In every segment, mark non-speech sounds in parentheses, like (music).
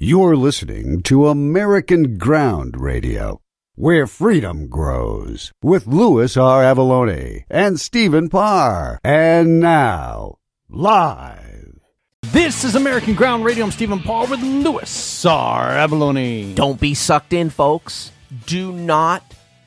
You're listening to American Ground Radio, where freedom grows, with Louis R. Avallone and Stephen Parr. And now, live. This is American Ground Radio. I'm Stephen Parr with Louis R. Avallone. Don't be sucked in, folks. Do not,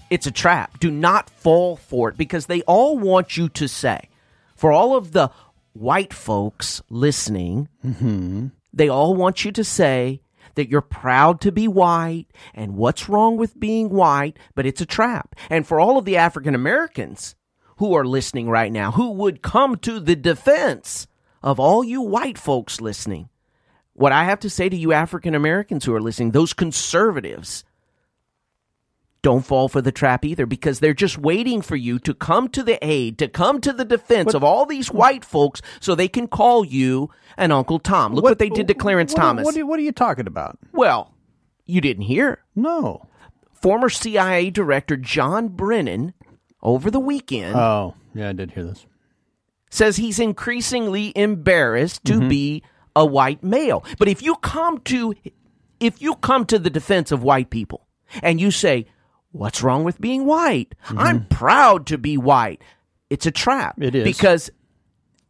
it's a trap. Do not fall for it because they all want you to say, for all of the white folks listening, mm-hmm. They all want you to say that you're proud to be white and what's wrong with being white, but it's a trap. And for all of the African Americans who are listening right now, who would come to the defense of all you white folks listening, what I have to say to you African Americans who are listening, those conservatives, don't fall for the trap either because they're just waiting for you to come to the aid, to come to the defense of all these white folks so they can call you an Uncle Tom. Look what, they did to Clarence what, Thomas. What are, you- what are you talking about? well, you didn't hear. No. Former CIA Director John Brennan over the weekend Oh, yeah, I did hear this. says he's increasingly embarrassed to Mm-hmm. be a white male. But if you come to if you come to the defense of white people and you say, "What's wrong with being white? I'm proud to be white." It's a trap. Mm-hmm. It is. because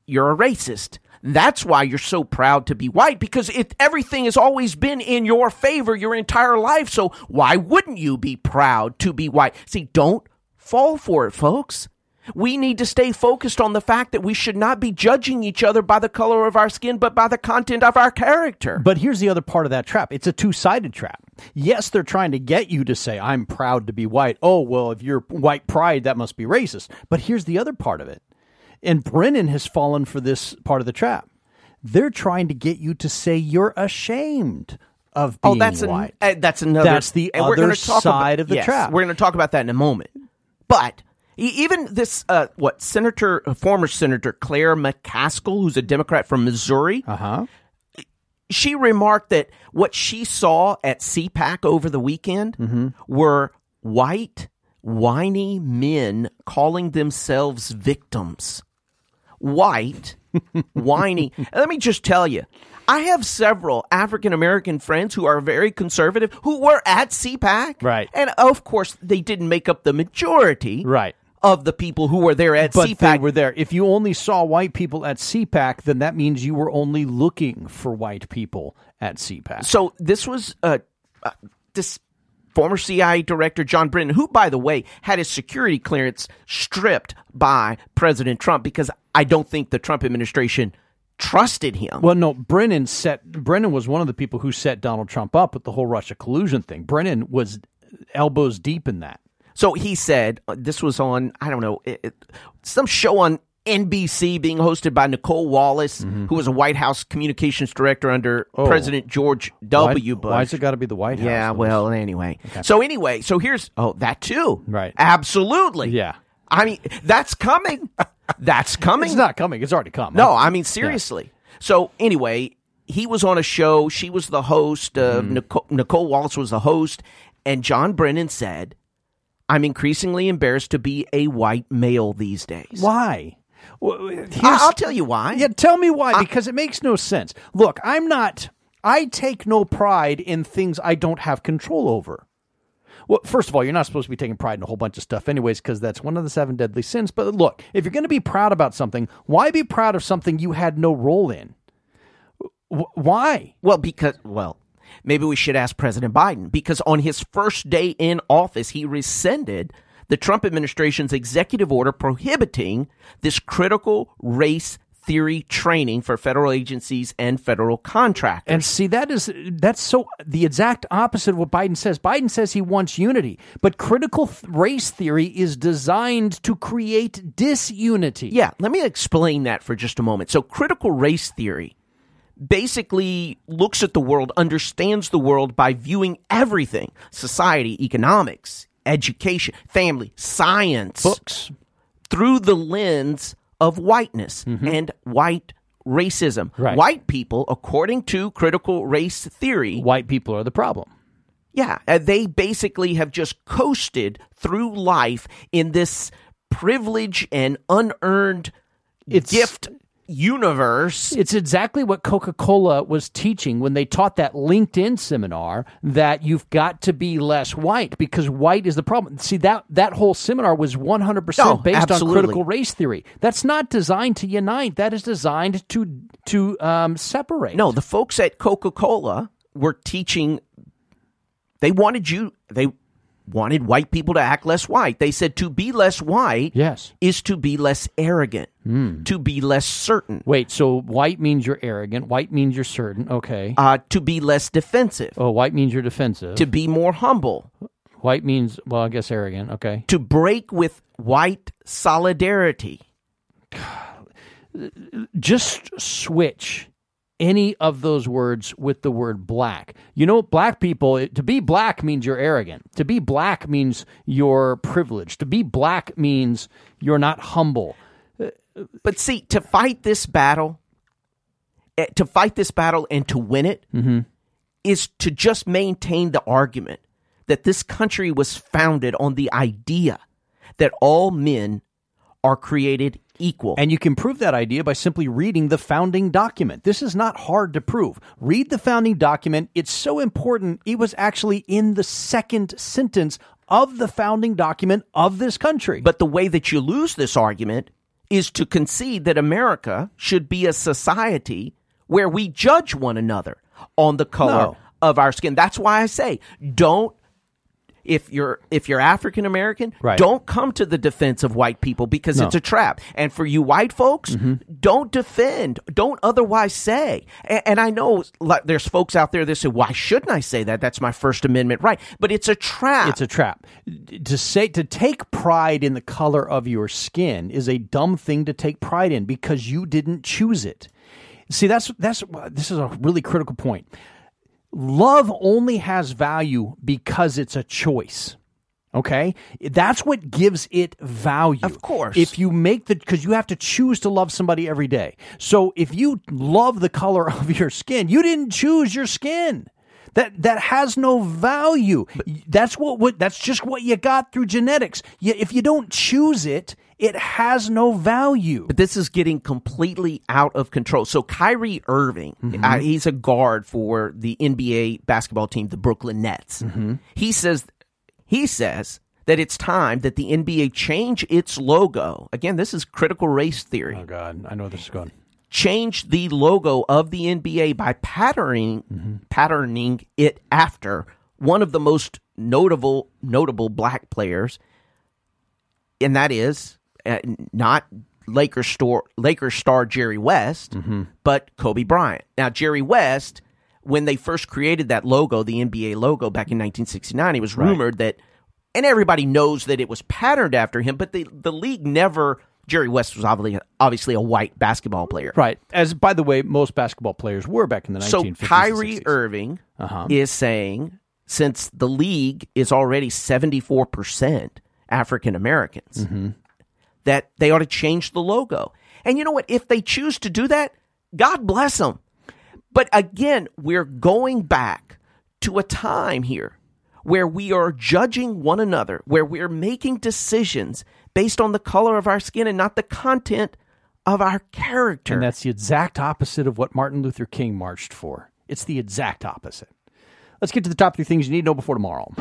you're a racist. That's why you're so proud to be white because everything has always been in your favor your entire life, so why wouldn't you be proud to be white? See, don't fall for it, folks. We need to stay focused on the fact that we should not be judging each other by the color of our skin, but by the content of our character. But here's the other part of that trap. It's a two-sided trap. Yes, they're trying to get you to say I'm proud to be white. Oh, well, if you're white pride, that must be racist. But here's the other part of it. And Brennan has fallen for this part of the trap. They're trying to get you to say you're ashamed of being oh, that's an- white. uh, that's another. That's the other side about, of the yes, trap. We're going to talk about that in a moment. But even this, uh, what Senator, uh, former Senator Claire McCaskill, who's a Democrat from Missouri, uh-huh. she remarked that what she saw at CPAC over the weekend Mm-hmm. were white, whiny men calling themselves victims. White, (laughs) whiny. Let me just tell you, I have several African American friends who are very conservative who were at CPAC. Right. And of course, they didn't make up the majority Right. Of the people who were there at But CPAC. they were there. If you only saw white people at CPAC, then that means you were only looking for white people at CPAC. So this was uh, uh, this former CIA director John Brennan, who, by the way, had his security clearance stripped by President Trump because I don't think the Trump administration trusted him. Well, no, Brennan set Brennan was one of the people who set Donald Trump up with the whole Russia collusion thing. Brennan was elbows deep in that. So he said uh, this was on I don't know it, it- some show on NBC being hosted by Nicolle Wallace, who was a White House communications director under Mm-hmm. Oh. President George W. Why, Bush. why's it got to be the White House? Yeah, well, anyway. So anyway, so here's oh that too. Right. Absolutely. Yeah. I mean, that's coming. That's (laughs) coming. it's not coming. It's already come. No, I mean seriously. So anyway, he was on a show. She was the host. Uh, Mm-hmm. Nicolle, Nicolle Wallace was the host, and John Brennan said, "I'm increasingly embarrassed to be a white male these days." why? Well, I- I'll tell you why. Yeah, tell me why. because it makes no sense. Look, I'm not. I take no pride in things I don't have control over. Well, first of all, you're not supposed to be taking pride in a whole bunch of stuff, anyways, because that's one of the seven deadly sins. But look, if you're going to be proud about something, why be proud of something you had no role in? W- why? Well, because well, maybe we should ask President Biden because on his first day in office, he rescinded the Trump administration's executive order prohibiting this critical race theory training for federal agencies and federal contractors. And see, that is that's so the exact opposite of what Biden says. Biden says he wants unity, but critical th- race theory is designed to create disunity. yeah, let me explain that for just a moment. So, critical race theory basically looks at the world, understands the world by viewing everything society, economics, education, family, science, Books. through the lens of whiteness and white racism. Mm-hmm. Right. White people, according to critical race theory, White people are the problem. yeah, uh, they basically have just coasted through life in this privilege and unearned It's- gift universe. It's exactly what Coca Cola was teaching when they taught that LinkedIn seminar that you've got to be less white because white is the problem. See that that whole seminar was one hundred percent Oh, based absolutely. on critical race theory. That's not designed to unite. That is designed to to um, separate. No, the folks at Coca Cola were teaching. They wanted you. They wanted white people to act less white. They said to be less white Yes. is to be less arrogant, to be less certain, Wait. So white means you're arrogant. White means you're certain. Okay. uh, to be less defensive, oh, white means you're defensive. to be more humble, white means well, I guess arrogant. Okay. to break with white solidarity. just switch any of those words with the word black. You know, black people, it- to be black means you're arrogant. To be black means you're privileged. To be black means you're not humble. But see, to fight this battle, eh, to fight this battle and to win it, is to just maintain the argument that this country was founded on the idea that all men are created equal. And you can prove that idea by simply reading the founding document. This is not hard to prove. Read the founding document. It's so important. It was actually in the second sentence of the founding document of this country. but the way that you lose this argument is to concede that America should be a society where we judge one another on the color No. of our skin. That's why I say don't if you're if you're African American, Right. don't come to the defense of white people because No. it's a trap. And for you white folks, Mm-hmm. don't defend, don't otherwise say. And, and I know like, there's folks out there that say, "Why shouldn't I say that? That's my First Amendment right." But it's a trap. It's a trap. To say to take pride in the color of your skin is a dumb thing to take pride in because you didn't choose it. See, that's that's this is a really critical point. Love only has value because it's a choice. Okay? That's what gives it value. Of course. If you make the because you have to choose to love somebody every day. So if you love the color (laughs) of your skin, you didn't choose your skin. That that has no value. that's what, what that's just what you got through genetics. You, if you don't choose it, it has no value. But this is getting completely out of control. So Kyrie Irving, mm-hmm. uh, he's a guard for the NBA basketball team, the Brooklyn Nets. Mm-hmm. He says he says that it's time that the NBA change its logo. Again, this is critical race theory. Oh God, I know this is going. Change the logo of the NBA by patterning mm-hmm. patterning it after one of the most notable notable black players, and that is not Lakers star Lakers star Jerry West, but Kobe Bryant. Now Jerry West, when they first created that logo, the NBA logo back in 1969, it was rumored that, and everybody knows that it was patterned after him, but the the league never. Jerry West was obviously obviously a white basketball player. Right. As by the way, most basketball players were back in the 1950s. So Kyrie 60s. Irving Uh-huh. is saying since the league is already 74% African Americans, Mm-hmm. That they ought to change the logo. And you know what? If they choose to do that, God bless them. But again, we're going back to a time here where we are judging one another, where we're making decisions based on the color of our skin and not the content of our character. And that's the exact opposite of what Martin Luther King marched for. It's the exact opposite. Let's get to the top three things you need to know before tomorrow.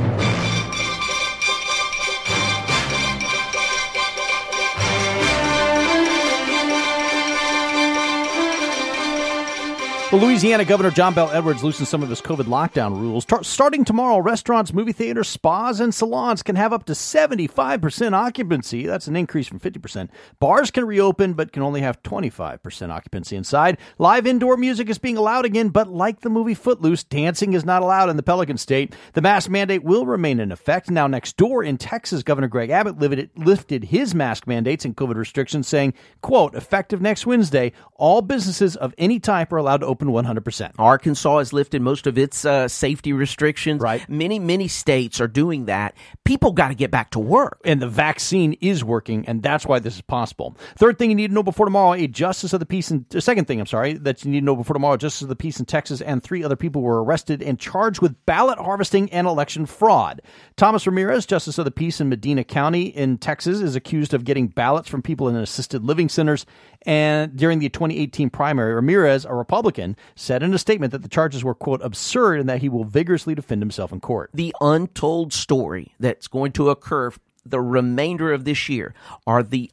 Well, Louisiana Governor John Bel Edwards loosened some of his COVID lockdown rules. Tar- starting tomorrow, restaurants, movie theaters, spas, and salons can have up to 75% occupancy. That's an increase from 50%. Bars can reopen, but can only have 25% occupancy inside. Live indoor music is being allowed again, but like the movie Footloose, dancing is not allowed in the Pelican State. The mask mandate will remain in effect. Now, next door in Texas, Governor Greg Abbott lifted, lifted his mask mandates and COVID restrictions, saying, quote, effective next Wednesday, all businesses of any type are allowed to open open 100%. Arkansas has lifted most of its uh, safety restrictions. Right. Many, many states are doing that. People got to get back to work. And the vaccine is working, and that's why this is possible. Third thing you need to know before tomorrow: a justice of the peace. And uh, second thing, I'm sorry, that you need to know before tomorrow: justice of the peace in Texas and three other people were arrested and charged with ballot harvesting and election fraud. Thomas Ramirez, justice of the peace in Medina County in Texas, is accused of getting ballots from people in assisted living centers. And during the 2018 primary, Ramirez, a Republican, said in a statement that the charges were quote absurd and that he will vigorously defend himself in court. The untold story that's going to occur the remainder of this year are the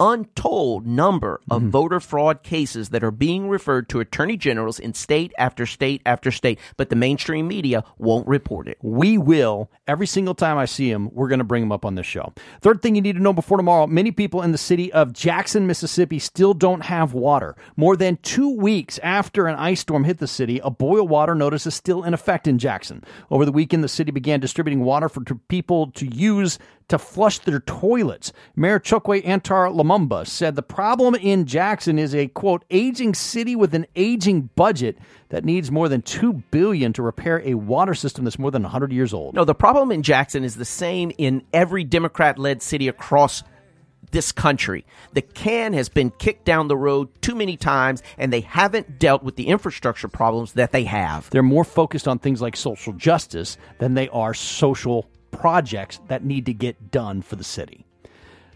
untold number of mm-hmm. voter fraud cases that are being referred to attorney generals in state after state after state, but the mainstream media won't report it. We will. Every single time I see him, we're going to bring him up on this show. Third thing you need to know before tomorrow many people in the city of Jackson, Mississippi still don't have water. More than two weeks after an ice storm hit the city, a boil water notice is still in effect in Jackson. Over the weekend, the city began distributing water for people to use to flush their toilets. Mayor Chokwe Antar Lumumba said the problem in Jackson is a quote aging city with an aging budget that needs more than 2 billion to repair a water system that's more than 100 years old. No, the problem in Jackson is the same in every Democrat led city across this country. The can has been kicked down the road too many times, and they haven't dealt with the infrastructure problems that they have. They're more focused on things like social justice than they are social projects that need to get done for the city.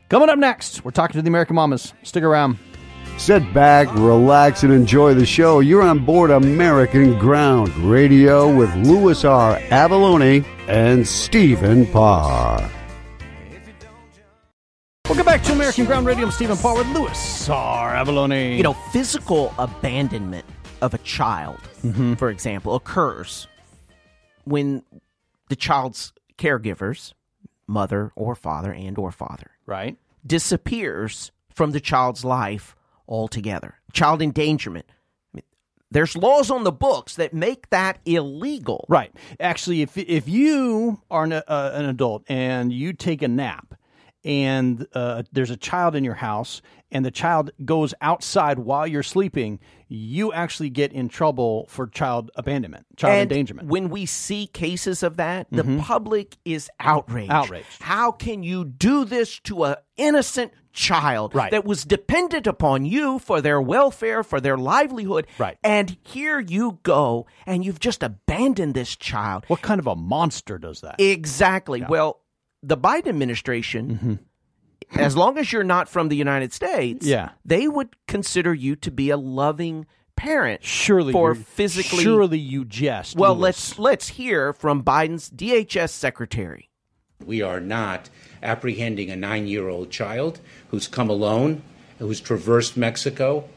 Coming up next, we're talking to the American Mamas. Stick around. Sit back, relax, and enjoy the show. You're on board American Ground Radio with Louis R. Avallone and Stephen Parr. Welcome back to American Ground Radio. I'm Stephen Parr with Louis R. Avallone. You know, physical abandonment of a child, mm-hmm. for example, occurs when the child's caregivers, mother or father and or father, right? disappears from the child's life altogether. Child endangerment. I mean, There's laws on the books that make that illegal. Right. Actually, if if you are an, uh, an adult and you take a nap and uh, there's a child in your house and the child goes outside while you're sleeping, you actually get in trouble for child abandonment, child and endangerment. When we see cases of that, the public is outraged. Outraged. How can you do this to an innocent child Right. that was dependent upon you for their welfare, for their livelihood? Right. And here you go, and you've just abandoned this child. what kind of a monster does that? Exactly. Well, the Biden administration, as long as you're not from the United States, Mm-hmm. Yeah. they would consider you to be a loving parent. surely for physically. Surely you jest. Well, Louis. let's let's hear from Biden's DHS secretary. We are not apprehending a nine year old child who's come alone, who's traversed Mexico,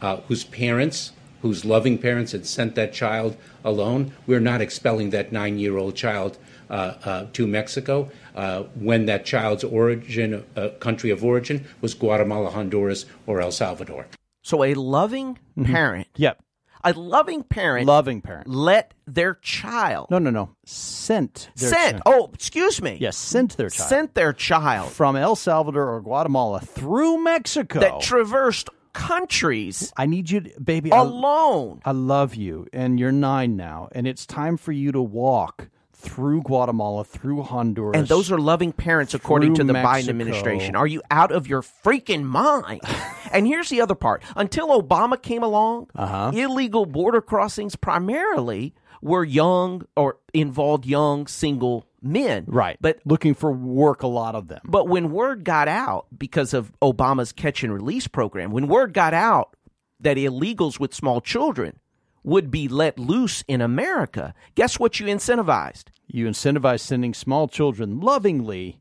uh, whose parents, whose loving parents had sent that child alone. We're not expelling that nine year old child uh, uh, to Mexico uh, when that child's origin, uh, country of origin, was Guatemala, Honduras, or El Salvador. So a loving parent, Yep. a loving parent, Loving parent. let their child No, no, no. Sent. Their sent. chi- Oh, excuse me. Yes, sent their child. sent their child from El Salvador or Guatemala through Mexico. that traversed countries I need you, to, baby. I- alone. I love you, and you're nine now, and it's time for you to walk through Guatemala, through Honduras. And those are loving parents, according to the Biden administration. Are you out of your freaking mind? (laughs) and here's the other part: until Obama came along, Uh-huh. illegal border crossings primarily were young or involved young single men. right, but looking for work. A lot of them. But when word got out because of Obama's catch and release program, when word got out that illegals with small children would be let loose in America, guess what you incentivized? You incentivized sending small children lovingly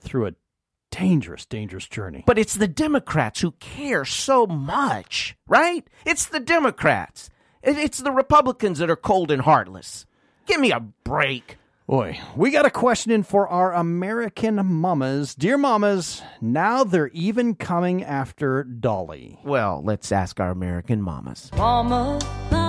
through a dangerous, dangerous journey. But it's the Democrats who care so much, right? It's the Democrats. It's the Republicans that are cold and heartless. Give me a break. Boy, we got a question in for our American mamas. Dear mamas, now they're even coming after Dolly. Well, let's ask our American mamas. Mama, mama.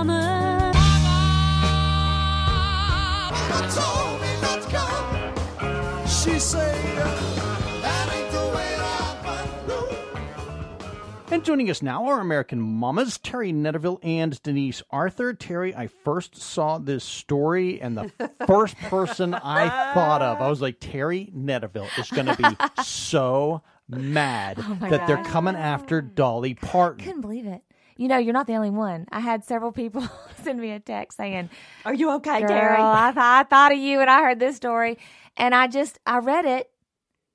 And joining us now are American mamas, Terry Netterville and Denise Arthur. Terry, I first saw this story, and the (laughs) first person I thought of, I was like, Terry Netterville is going to be (laughs) so mad Oh my that they're coming after Dolly Parton. I couldn't believe it. You know, you're not the only one. I had several people (laughs) send me a text saying, Are you okay, Girl, Terry? I, th- I thought of you when I heard this story. And I just, I read it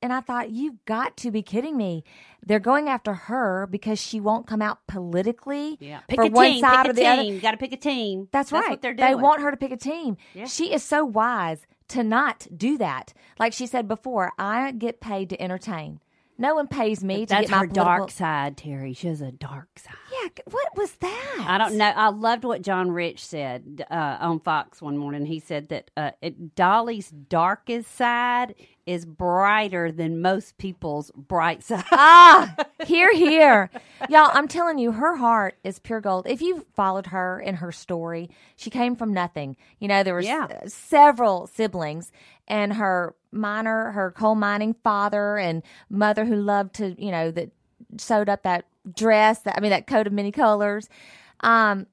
and I thought, you've got to be kidding me. They're going after her because she won't come out politically Yeah. Pick for a one team. side pick or a the team. other. You got to pick a team. That's, right. what they're doing. They want her to pick a team. Yeah. She is so wise to not do that. Like she said before, I get paid to entertain. No one pays me to That's get my her dark political- side, Terry. She has a dark side. Yeah, what was that? I don't know. I loved what John Rich said uh, on Fox one morning. He said that uh, it, Dolly's darkest side is brighter than most people's bright (laughs) side. ah, here, here. Y'all, I'm telling you, her heart is pure gold. If you've followed her in her story, she came from nothing. You know, there were Yeah. s- several siblings, and her miner, her coal mining father and mother who loved to, you know, that sewed up that dress, that, I mean, that coat of many colors. Um,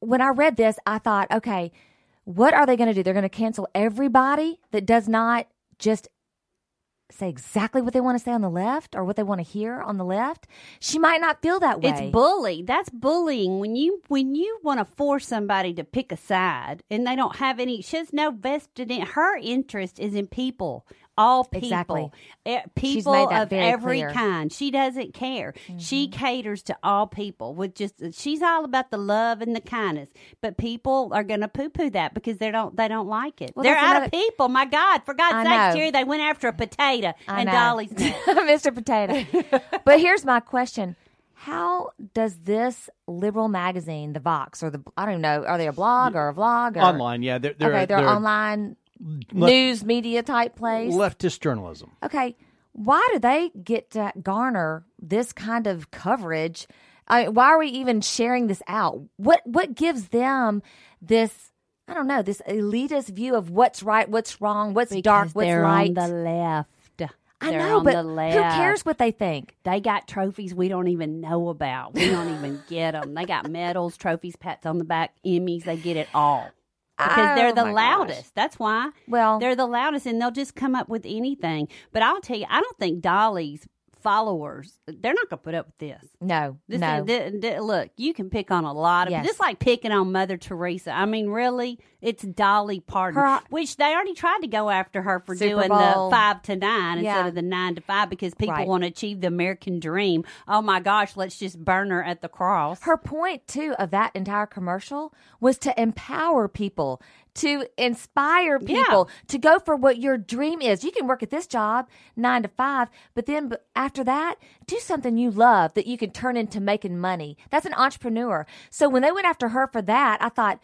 when I read this, I thought, okay, what are they going to do? They're going to cancel everybody that does not just say exactly what they want to say on the left or what they want to hear on the left. She might not feel that way. It's bully. That's bullying. When you when you want to force somebody to pick a side and they don't have any, she has no vested in. Her interest is in people, all people, Exactly. She's people made that of very every clear. Mm-hmm. kind. She doesn't care. She caters to all people with just. She's all about the love and the kindness. But people are going to poo poo that because they don't they don't like it. Well, They're out another- of people. My God, for God's sake, know. Terry, they went after a potato I and know. Dolly's. (laughs) Mr. Potato. (laughs) but here's my question. How does this liberal magazine, the Vox, or the I don't even know, are they a blog or a vlog? Or, Online, yeah. They're, they're, okay, they're, they're online left- news media type place. leftist journalism. Okay, why do they get to garner this kind of coverage? I, why are we even sharing this out? What what gives them this? I don't know this elitist view of what's right, what's wrong, what's dark, Because what's they're light. on the left. I They're know, but the who cares what they think? They got trophies we don't even know about. We don't even get them. They got medals, trophies, pats on the back, Emmys. They get it all because they're Oh, the my gosh. loudest. That's why. Well, They're the loudest, and they'll just come up with anything. But I'll tell you, I don't think Dolly's followers they're not going to put up with this. no, This no. is- look, you can pick on a lot of Yes. just like picking on Mother Teresa. I mean, really, it's Dolly Parton, Her- uh, which they already tried to go after her for Super doing Bowl. the five to nine Yeah. instead of the nine to five because people Right. want to achieve the American dream. Oh my gosh, let's just burn her at the cross. Her point too of that entire commercial was to empower people, to inspire Yeah. people to go for what your dream is. You can work at this job nine to five, but then after that, do something you love that you can turn into making money. That's an entrepreneur. So when they went after her for that, I thought.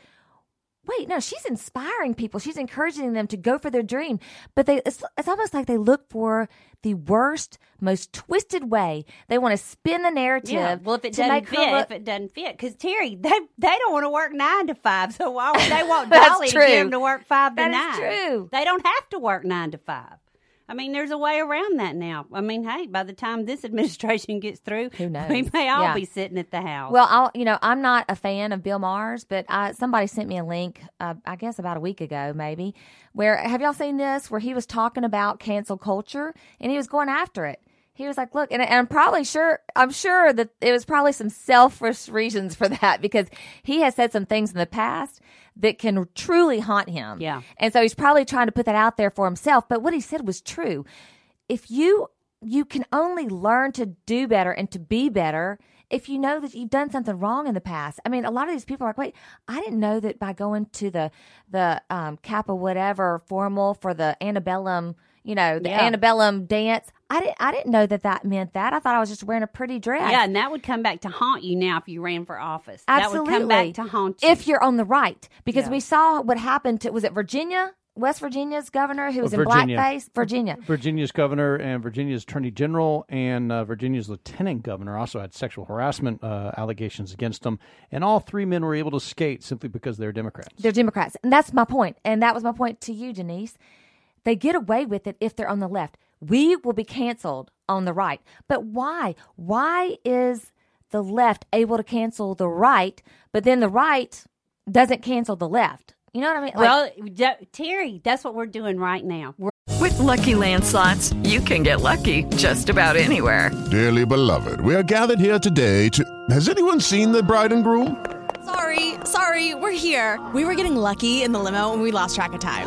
Wait, no, she's inspiring people. She's encouraging them to go for their dream. But they it's, it's almost like they look for the worst, most twisted way. They want to spin the narrative. Yeah. Well, if it doesn't fit, look- if it doesn't fit, because Terry, they they don't want to work nine to five, so why would they want (laughs) Dolly to get them to work five to That nine? true. They don't have to work nine to five. I mean, there's a way around that now. I mean, hey, by the time this (laughs) administration gets through, Who knows? we may all Yeah. be sitting at the house. Well, I'll, you know, I'm not a fan of Bill Maher's, but I, somebody sent me a link, uh, I guess about a week ago, maybe, where have y'all seen this? Where he was talking about cancel culture and he was going after it. He was like, "Look," and, and I'm probably sure, I'm sure that it was probably some selfish reasons for (laughs) that because he has said some things in the past that can truly haunt him. Yeah. and so he's probably trying to put that out there for himself. But what he said was true. If you you can only learn to do better and to be better if you know that you've done something wrong in the past. I mean, a lot of these people are like, wait, I didn't know that by going to the the um, Kappa whatever formal for the antebellum, you know, the Yeah. antebellum dance. I didn't I didn't know that that meant that. I thought I was just wearing a pretty dress. yeah, and that would come back to haunt you now if you ran for office. That Absolutely. would come back to haunt you. if you're on the right, because Yeah. we saw what happened to was it Virginia, West Virginia's governor who was in blackface, Virginia. Virginia's governor and Virginia's attorney general and uh, Virginia's lieutenant governor also had sexual harassment uh, allegations against them, and all three men were able to skate simply because they're Democrats. They're Democrats. And that's my point. And that was my point to you, Denise. They get away with it if they're on the left. We will be canceled on the right. But why? Why is the left able to cancel the right, but then the right doesn't cancel the left. You know what I mean? Like, well, d- Terry, that's what we're doing right now. We're- With Lucky Land slots, you can get lucky just about anywhere. Dearly beloved, we are gathered here today to. Has anyone seen the bride and groom? Sorry, sorry, we're here. We were getting lucky in the limo and we lost track of time.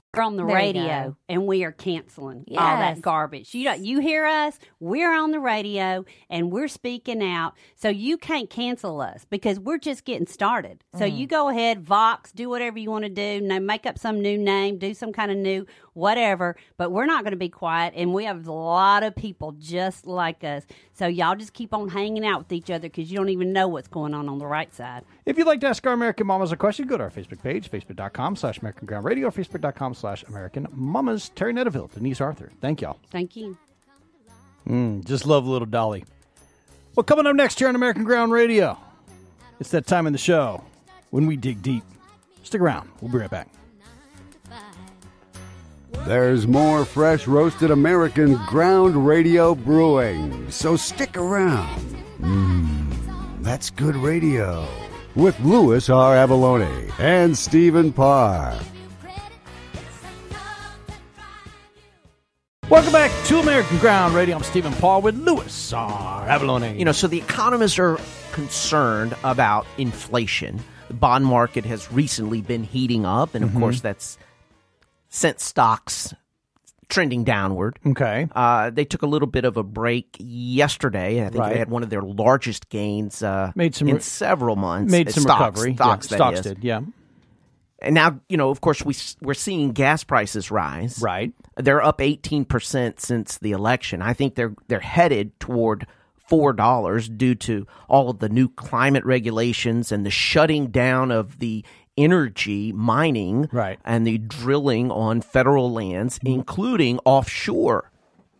We're on the There radio and we are canceling all that garbage. You don't, you hear us, we're on the radio and we're speaking out. So you can't cancel us because we're just getting started. So Mm. you go ahead, Vox, do whatever you want to do, no, make up some new name, do some kind of new whatever, but we're not going to be quiet and we have a lot of people just like us. So y'all just keep on hanging out with each other because you don't even know what's going on on the right side. If you'd like to ask our American Mamas a question, go to our Facebook page, facebook.com slash American Ground Radio, or facebook.com slash American Mamas. Terry Netterville, Denise Arthur. Thank y'all. Thank you. Mm, just love little Dolly. Well, coming up next here on American Ground Radio, it's that time in the show when we dig deep. Stick around. We'll be right back. There's more fresh roasted American ground radio brewing, so stick around. Mmm, that's good radio. With Louis R. Avallone and Stephen Parr. Welcome back to American Ground Radio. I'm Stephen Parr with Louis R. Avallone. You know, so the economists are concerned about inflation. The bond market has recently been heating up, and of Mhm. course, that's sent stocks trending downward. Okay. Uh, they took a little bit of a break yesterday. I think Right. they had one of their largest gains uh, Made some in several months. made some stocks, recovery. Stocks, yeah, stocks is. did. Yeah. And now, you know, of course, we, we're seeing gas prices rise. Right. They're up eighteen percent since the election. I think they're they're headed toward four dollars due to all of the new climate regulations and the shutting down of the energy mining Right. and the drilling on federal lands, including offshore.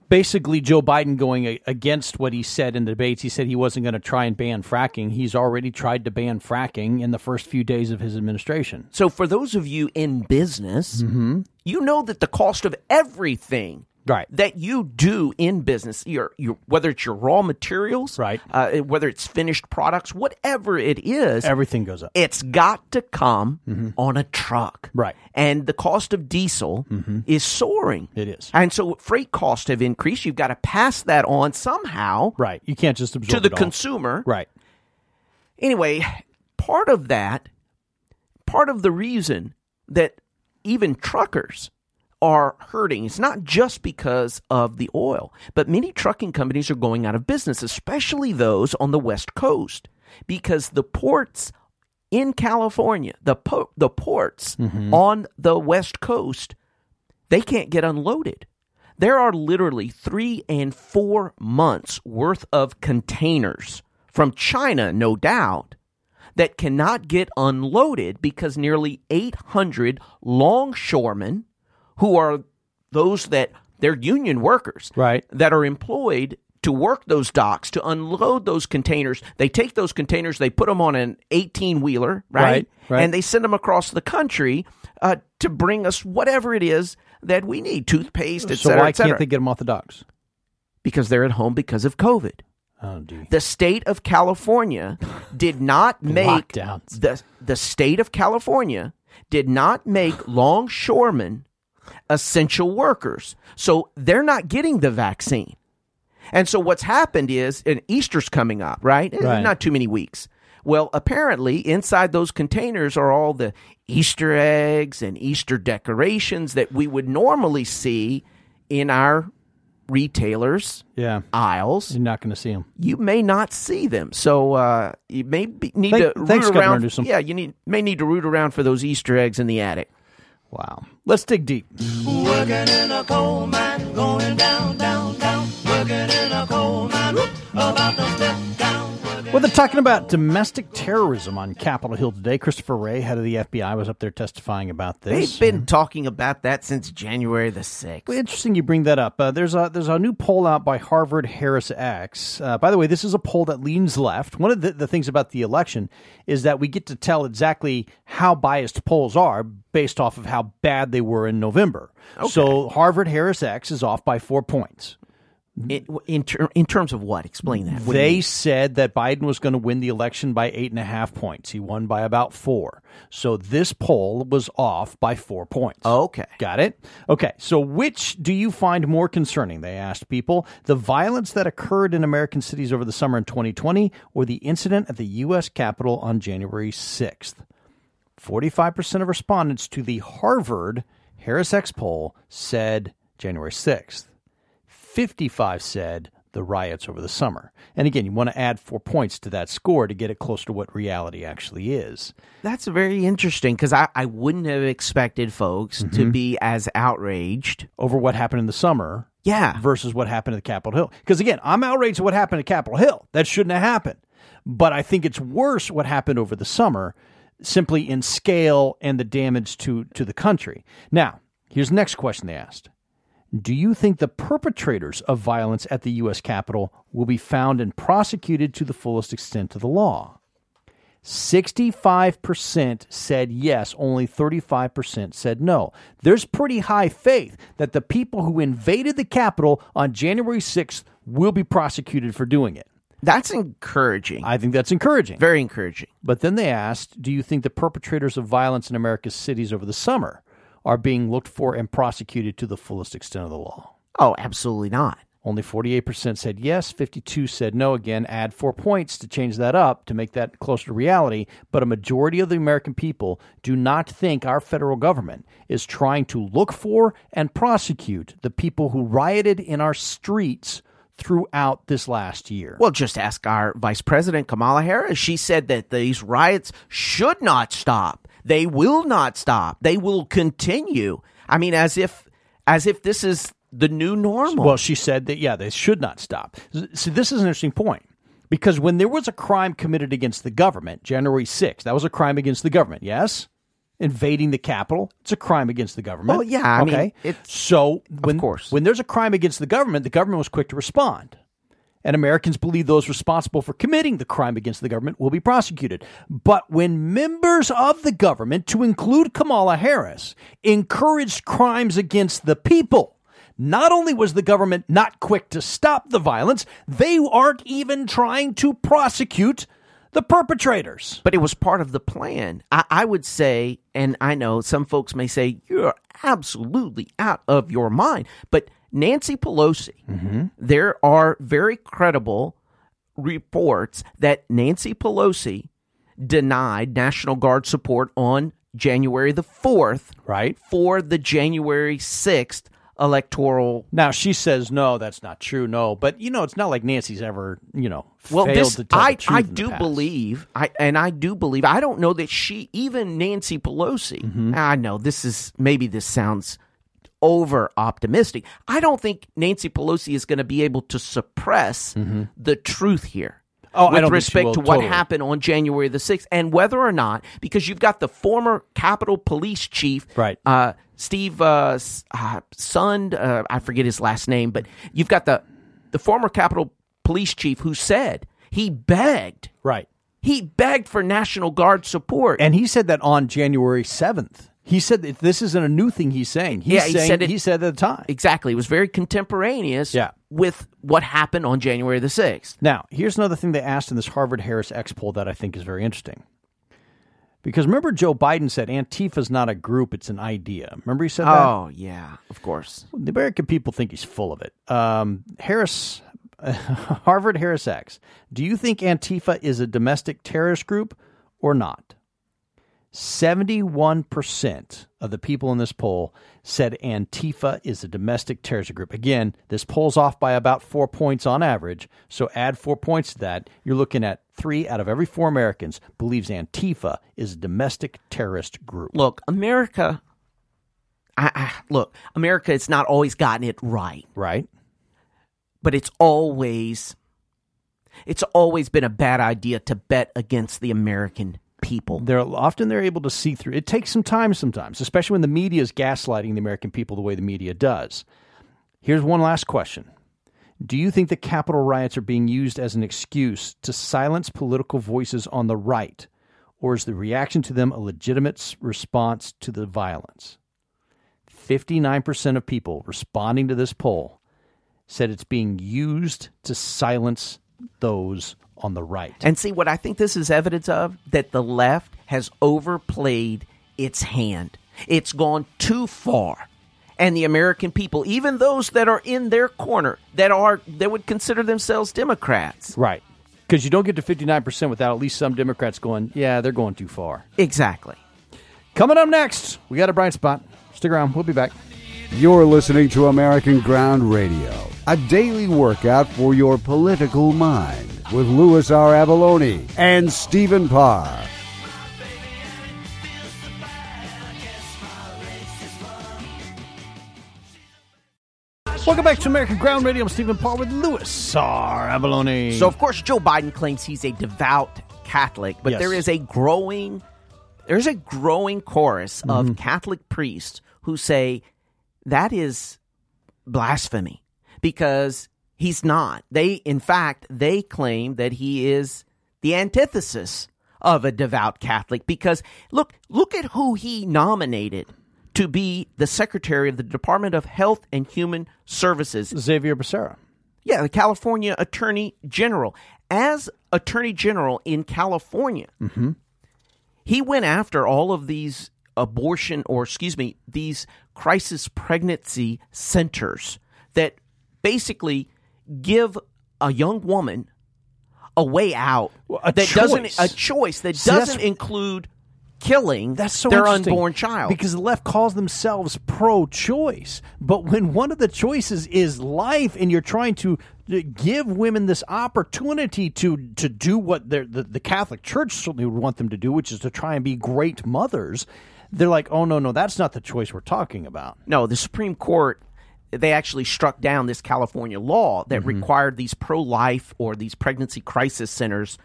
Basically, Joe Biden going against what he said in the debates. He said he wasn't going to try and ban fracking. He's already tried to ban fracking in the first few days of his administration. So, for those of you in business, Mm-hmm. you know that the cost of everything right. that you do in business, your, your whether it's your raw materials, right, uh, whether it's finished products, whatever it is, Everything goes up. it's got to come Mhm. on a truck, Right. And the cost of diesel is soaring. It is. and so freight costs have increased. You've got to pass that on somehow, Right. You can't just absorb to the consumer, Right. Anyway, part of that, part of the reason that even truckers are hurting, it's not just because of the oil, but many trucking companies are going out of business, especially those on the West Coast, because the ports in California, the po- the ports mm-hmm. on the West Coast, they can't get unloaded. There are literally three and four months worth of containers from China, no doubt, that cannot get unloaded because nearly 800 longshoremen, who are those that they're union workers, right, that are employed to work those docks to unload those containers. They take those containers, they put them on an 18 wheeler, right? Right, right. And they send them across the country uh, to bring us whatever it is that we need toothpaste, et So cetera, why et cetera. can't they get them off the docks? Because they're at home because of COVID. Oh. The state of California did not (laughs) make Lockdowns. the the state of California did not make longshoremen essential workers. So they're not getting the vaccine. And so what's happened is and Easter's coming up, right? Eh, Right. Not too many weeks. Well, apparently inside those containers are all the Easter eggs and Easter decorations that we would normally see in our retailers Yeah. aisles. You're not going to see them. You may not see them, so uh, you may be, need Thank- to root around. Yeah, you need may need to root around for those Easter eggs in the attic. Wow. Let's dig deep. Working in a coal mine, going down, down, down. Working in a coal mine, about to step down. Well, they're talking about domestic terrorism on Capitol Hill today. Christopher Wray, head of the FBI, was up there testifying about this. They've been talking about that since January the sixth. Well, interesting you bring that up. Uh, there's a there's a new poll out by Harvard Harris X. Uh, by the way, this is a poll that leans left. One of the, the things about the election is that we get to tell exactly how biased polls are based off of how bad they were in November. Okay. So Harvard Harris X is off by four points. In in, ter- in terms of what? Explain that. You They said that Biden was going to win the election by eight and a half points. He won by about four. So this poll was off by four points. Okay. Got it? Okay. So which do you find more concerning? They asked people. The violence that occurred in American cities over the summer in 2020 or the incident at the U.S. Capitol on January 6th? 45% of respondents to the Harvard Harris X poll said January 6th. 55 said the riots over the summer. And again, you want to add four points to that score to get it close to what reality actually is. That's very interesting because I, I wouldn't have expected folks to Mhm. be as outraged over what happened in the summer yeah versus what happened at Capitol Hill. Because again, I'm outraged at what happened at Capitol Hill. That shouldn't have happened. But I think it's worse what happened over the summer, simply in scale and the damage to, to the country. Now, here's the next question they asked. Do you think the perpetrators of violence at the U.S. Capitol will be found and prosecuted to the fullest extent of the law? 65% said yes, only 35% said no. There's pretty high faith that the people who invaded the Capitol on January 6th will be prosecuted for doing it. That's encouraging. I think that's encouraging. Very encouraging. But then they asked, do you think the perpetrators of violence in America's cities over the summer are being looked for and prosecuted to the fullest extent of the law? Oh, absolutely not. Only 48% said yes, 52 said no. Again, add 4 points to change that up to make that closer to reality, but a majority of the American people do not think our federal government is trying to look for and prosecute the people who rioted in our streets throughout this last year. Well, just ask our Vice President Kamala Harris. She said that these riots should not stop. They will not stop. They will continue. I mean, as if as if this is the new normal. Well, she said that, yeah, they should not stop. See, this is an interesting point because when there was a crime committed against the government, January 6th, that was a crime against the government, yes? Invading the Capitol, it's a crime against the government. Well, yeah, I mean, okay. it's- so when, of course. when there's a crime against the government, the government was quick to respond. And Americans believe those responsible for committing the crime against the government will be prosecuted. But when members of the government, to include Kamala Harris, encouraged crimes against the people, not only was the government not quick to stop the violence, they aren't even trying to prosecute the perpetrators. But it was part of the plan. I, I would say, and I know some folks may say, you're absolutely out of your mind. But Nancy Pelosi, there are very credible reports that Nancy Pelosi denied National Guard support on January the 4th right for the January 6th electoral Now she says no, that's not true. No, but you know, it's not like Nancy's ever, you know, well, failed this, to tell I, the truth I do believe, I and I do believe. I don't know that she, even Nancy Pelosi. Mm-hmm. I know this is maybe this sounds over optimistic. I don't think Nancy Pelosi is going to be able to suppress the truth here. Oh, with respect will, to what totally. happened on January the sixth, and whether or not, because you've got the former Capitol Police Chief, right? Uh, Steve uh, uh, Sund, uh, I forget his last name, but you've got the the former Capitol Police Chief who said he begged, right? He begged for National Guard support, And he said that on January 7th. He said that this isn't a new thing he's saying. He's Yeah, he saying, said it- he said at the time. exactly. It was very contemporaneous Yeah. with what happened on January the sixth. Now, here's another thing they asked in this Harvard Harris X poll that I think is very interesting. Because remember, Joe Biden said Antifa's not a group, it's an idea. Remember he said that? Oh yeah, of course. The American people think he's full of it. Um, Harris, (laughs) Harvard Harris X. Do you think Antifa is a domestic terrorist group or not? 71% of the people in this poll said Antifa is a domestic terrorist group. Again, this poll's off by about four points on average. So add four points to that. You're looking at three out of every four Americans believes Antifa is a domestic terrorist group. Look, America. I, I, look, America has not always gotten it right, Right? but it's always, it's always been a bad idea to bet against the American people. They're often they're able to see through. It takes some time sometimes, especially when the media is gaslighting the American people the way the media does. Here's one last question. Do you think the Capitol riots are being used as an excuse to silence political voices on the right, or is the reaction to them a legitimate response to the violence? 59% of people responding to this poll said it's being used to silence those on the right. And see, what I think this is evidence of that the left has overplayed its hand. It's gone too far. And the American people, even those that are in their corner, that are that would consider themselves Democrats, Right. Because you don't get to 59% without at least some Democrats going, yeah, they're going too far. exactly. Coming up next, we got a bright spot. Stick around. We'll be back. You're listening to American Ground Radio, a daily workout for your political mind with Louis R. Avallone and Stephen Parr. Welcome back to American Ground Radio. I'm Stephen Parr with Louis R. Avalone. So of course Joe Biden claims he's a devout Catholic, but Yes. there is a growing there's a growing chorus of mm-hmm. Catholic priests who say that is blasphemy because he's not. They in fact they claim that he is the antithesis of a devout Catholic because look look at who he nominated to be the secretary of the Department of Health and Human Services. Xavier Becerra. Yeah, the California Attorney General. As Attorney General in California, mm-hmm. he went after all of these abortion, or excuse me, these crisis pregnancy centers that basically give a young woman a way out a that doesn't choice. a choice that doesn't include killing That's so their unborn child. Because the left calls themselves pro-choice, but when one of the choices is life, and you're trying to uh, give women this opportunity to to do what the the Catholic Church certainly would want them to do, which is to try and be great mothers, they're like, oh no, no, that's not the choice we're talking about. No, the Supreme Court they actually struck down this California law that mm-hmm. required these pro-life or these pregnancy crisis centers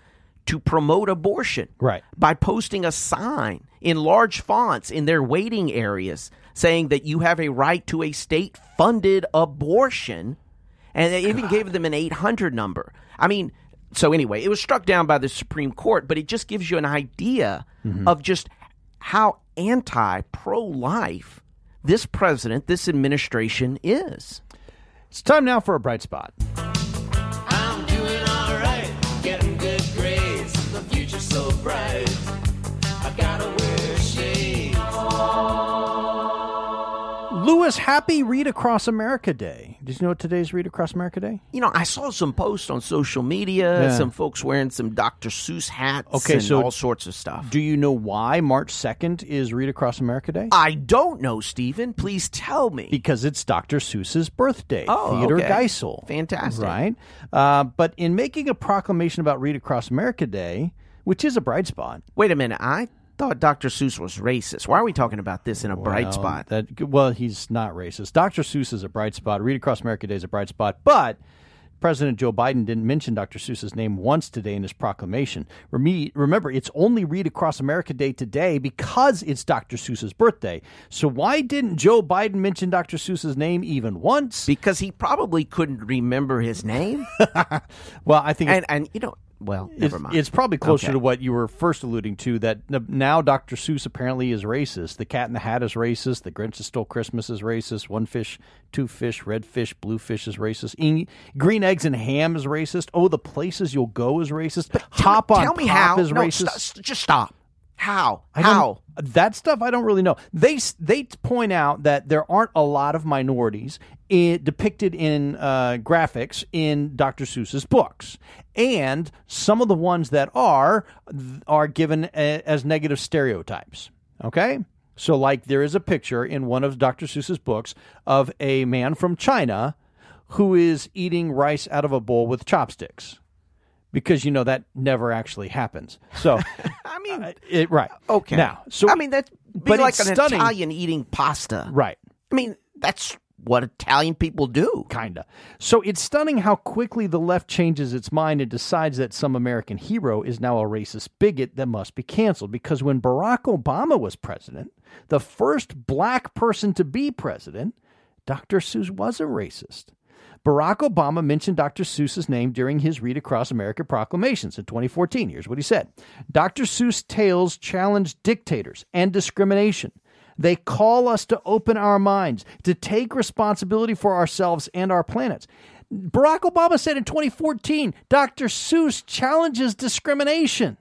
to promote abortion. Right. By posting a sign in large fonts in their waiting areas saying that you have a right to a state-funded abortion and they even gave them an 800 number. I mean, so anyway, it was struck down by the Supreme Court, but it just gives you an idea mm-hmm. of just how anti pro life this president, this administration is. It's time now for a bright spot. Lewis, happy Read Across America Day. Did you know what today's Read Across America Day? You know, I saw some posts on social media, Yeah. some folks wearing some Dr. Seuss hats Okay, and so all sorts of stuff. Do you know why March 2nd is Read Across America Day? I don't know, Stephen. Please tell me. Because it's Dr. Seuss's birthday, Oh, Theodore okay. Geisel. Fantastic. Right? Uh, but in making a proclamation about Read Across America Day, which is a bright spot. Wait a minute. I thought Dr. Seuss was racist. Why are we talking about this in a bright well, spot? That, well, he's not racist. Dr. Seuss is a bright spot. Read Across America Day is a bright spot. But President Joe Biden didn't mention Dr. Seuss's name once today in his proclamation. Remember, it's only Read Across America Day today because it's Dr. Seuss's birthday. So why didn't Joe Biden mention Dr. Seuss's name even once? Because he probably couldn't remember his name. (laughs) well, I think and and you know, well, it's, mind. it's probably closer Okay. to what you were first alluding to that now Dr. Seuss apparently is racist. The Cat in the Hat is racist. The Grinch that Stole Christmas is racist. One fish, two fish, red fish, blue fish is racist. Green eggs and ham is racist. Oh, the places you'll go is racist. Hop on Tell me how. is No, racist. st- st- just stop. How? How? that stuff I don't really know. They they point out that there aren't a lot of minorities i depicted in uh, graphics in Dr. Seuss's books, and some of the ones that are are given a, as negative stereotypes. Okay, so like there is a picture in one of Dr. Seuss's books of a man from China who is eating rice out of a bowl with chopsticks. Because you know that never actually happens. So, (laughs) I mean, it, right. Okay. Now, so I mean, that's but like an stunning. Italian eating pasta. Right. I mean, that's what Italian people do. Kinda. So it's stunning how quickly the left changes its mind and decides that some American hero is now a racist bigot that must be canceled. Because when Barack Obama was president, the first black person to be president, Dr. Seuss was a racist. Barack Obama mentioned Dr. Seuss's name during his Read Across America proclamations in 2014. Here's what he said Dr. Seuss tales challenge dictators and discrimination. They call us to open our minds, to take responsibility for ourselves and our planets. Barack Obama said in 2014 Dr. Seuss challenges discrimination.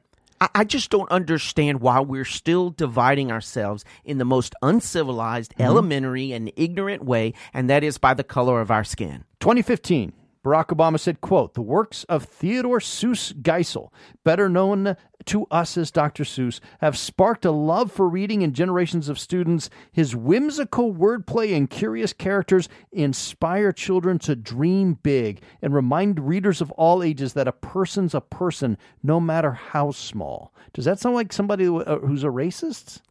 I, just don't understand why we're still dividing ourselves in the most uncivilized, Mm-hmm. elementary, and ignorant way, and that is by the color of our skin. 2015, Barack Obama said, quote, the works of Theodore Seuss Geisel, better known to us as Dr. Seuss, have sparked a love for reading in generations of students. His whimsical wordplay and curious characters inspire children to dream big and remind readers of all ages that a person's a person, no matter how small. Does that sound like somebody uh, who's a racist?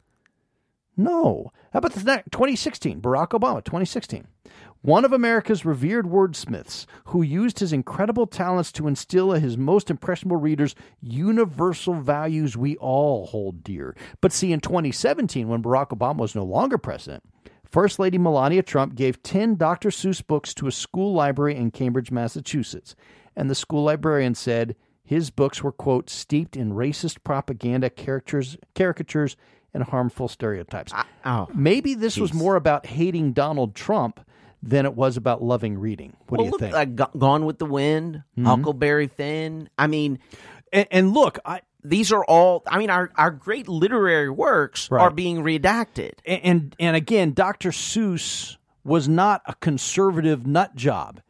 No. How about the next 2016? Barack Obama, 2016. One of America's revered wordsmiths who used his incredible talents to instill in his most impressionable readers universal values we all hold dear. But see, in 2017, when Barack Obama was no longer president, First Lady Melania Trump gave 10 Dr. Seuss books to a school library in Cambridge, Massachusetts. And the school librarian said his books were, quote, steeped in racist propaganda, characters, caricatures, and harmful stereotypes. oh, Maybe this was more about hating Donald Trump than it was about loving reading. What well, do you look, think? Like Go- Gone with the Wind, Mhm. Huckleberry Finn. I mean, and, and look, I, these are all. I mean, our our great literary works Right. are being redacted. and, and and again, Dr. Seuss was not a conservative nut job.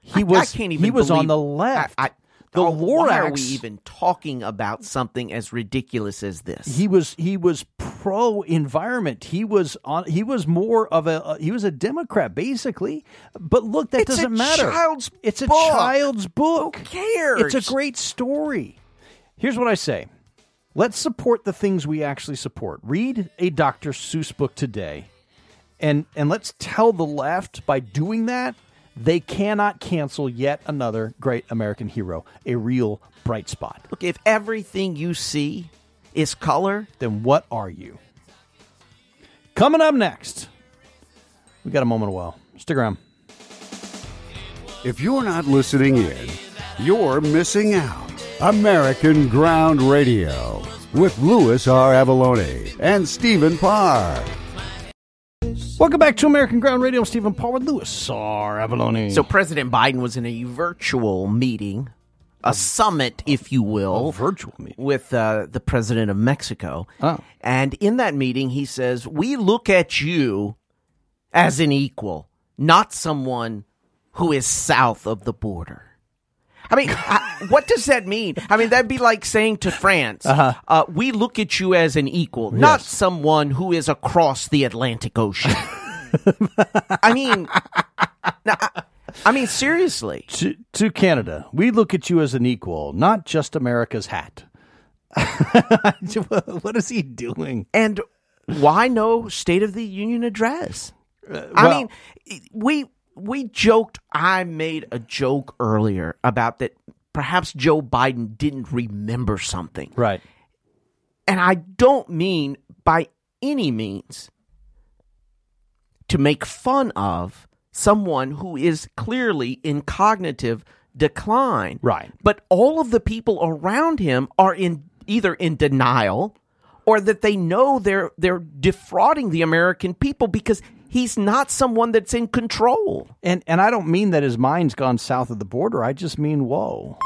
He I- was I he was on the left. I, the oh, Why are we even talking about something as ridiculous as this? he was he was pro environment. He was on. He was more of a. uh, he was a Democrat basically. But look, that It's doesn't matter. child's it's a book. child's book. Who cares? It's a great story. Here's what I say. Let's support the things we actually support. Read a Dr. Seuss book today. And and let's tell the left by doing that they cannot cancel yet another great American hero, a real bright spot. Look, if everything you see is color, then what are you? Coming up next, we got a moment of well. Stick around. If you're not listening in, you're missing out. American Ground Radio with Louis R. Avallone and Stephen Parr. Welcome back to American Ground Radio. I'm Stephen Parr with Louis R. Avallone. So President Biden was in a virtual meeting, a summit, if you will, virtual meeting with uh, the president of Mexico. Oh. And in that meeting, he says, "We look at you as an equal, not someone who is south of the border." I mean, I, what does that mean? I mean, that'd be like saying to France, Uh-huh. uh, "We look at you as an equal, not someone who is across the Atlantic Ocean." I mean, now, I, I mean, seriously. to, to Canada, we look at you as an equal, not just America's hat. (laughs) what is he doing? And why no State of the Union address? I Uh, well- mean, we we joked. I made a joke earlier about that. Perhaps Joe Biden didn't remember something, Right. and I don't mean by any means to make fun of someone who is clearly in cognitive decline. Right. But all of the people around him are in either in denial or that they know they're they're defrauding the American people because he's not someone that's in control. And and I don't mean that his mind's gone south of the border. I just mean whoa.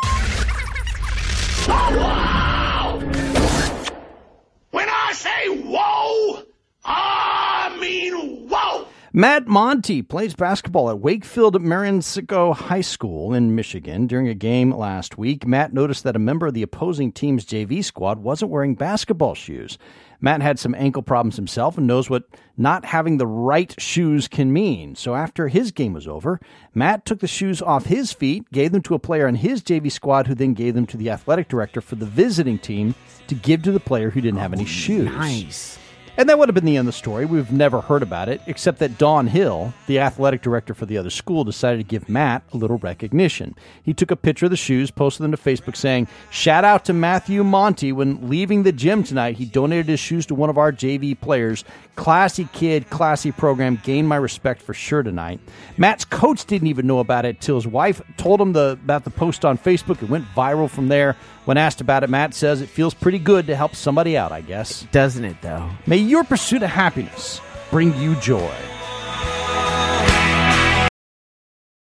When I say whoa, I mean whoa. Matt Monty plays basketball at Wakefield Marenisco High School in Michigan. During a game last week, Matt noticed that a member of the opposing team's JV squad wasn't wearing basketball shoes. Matt had some ankle problems himself and knows what not having the right shoes can mean. So after his game was over, Matt took the shoes off his feet, gave them to a player on his JV squad, who then gave them to the athletic director for the visiting team to give to the player who didn't have any oh, shoes. Nice. And that would have been the end of the story. We've never heard about it, except that Don Hill, the athletic director for the other school, decided to give Matt a little recognition. He took a picture of the shoes, posted them to Facebook saying, Shout out to Matthew Monty. When leaving the gym tonight, he donated his shoes to one of our JV players. Classy kid, classy program, gained my respect for sure tonight. Matt's coach didn't even know about it till his wife told him the, about the post on Facebook. It went viral from there. When asked about it, Matt says it feels pretty good to help somebody out, I guess. Doesn't it, though? May your pursuit of happiness bring you joy.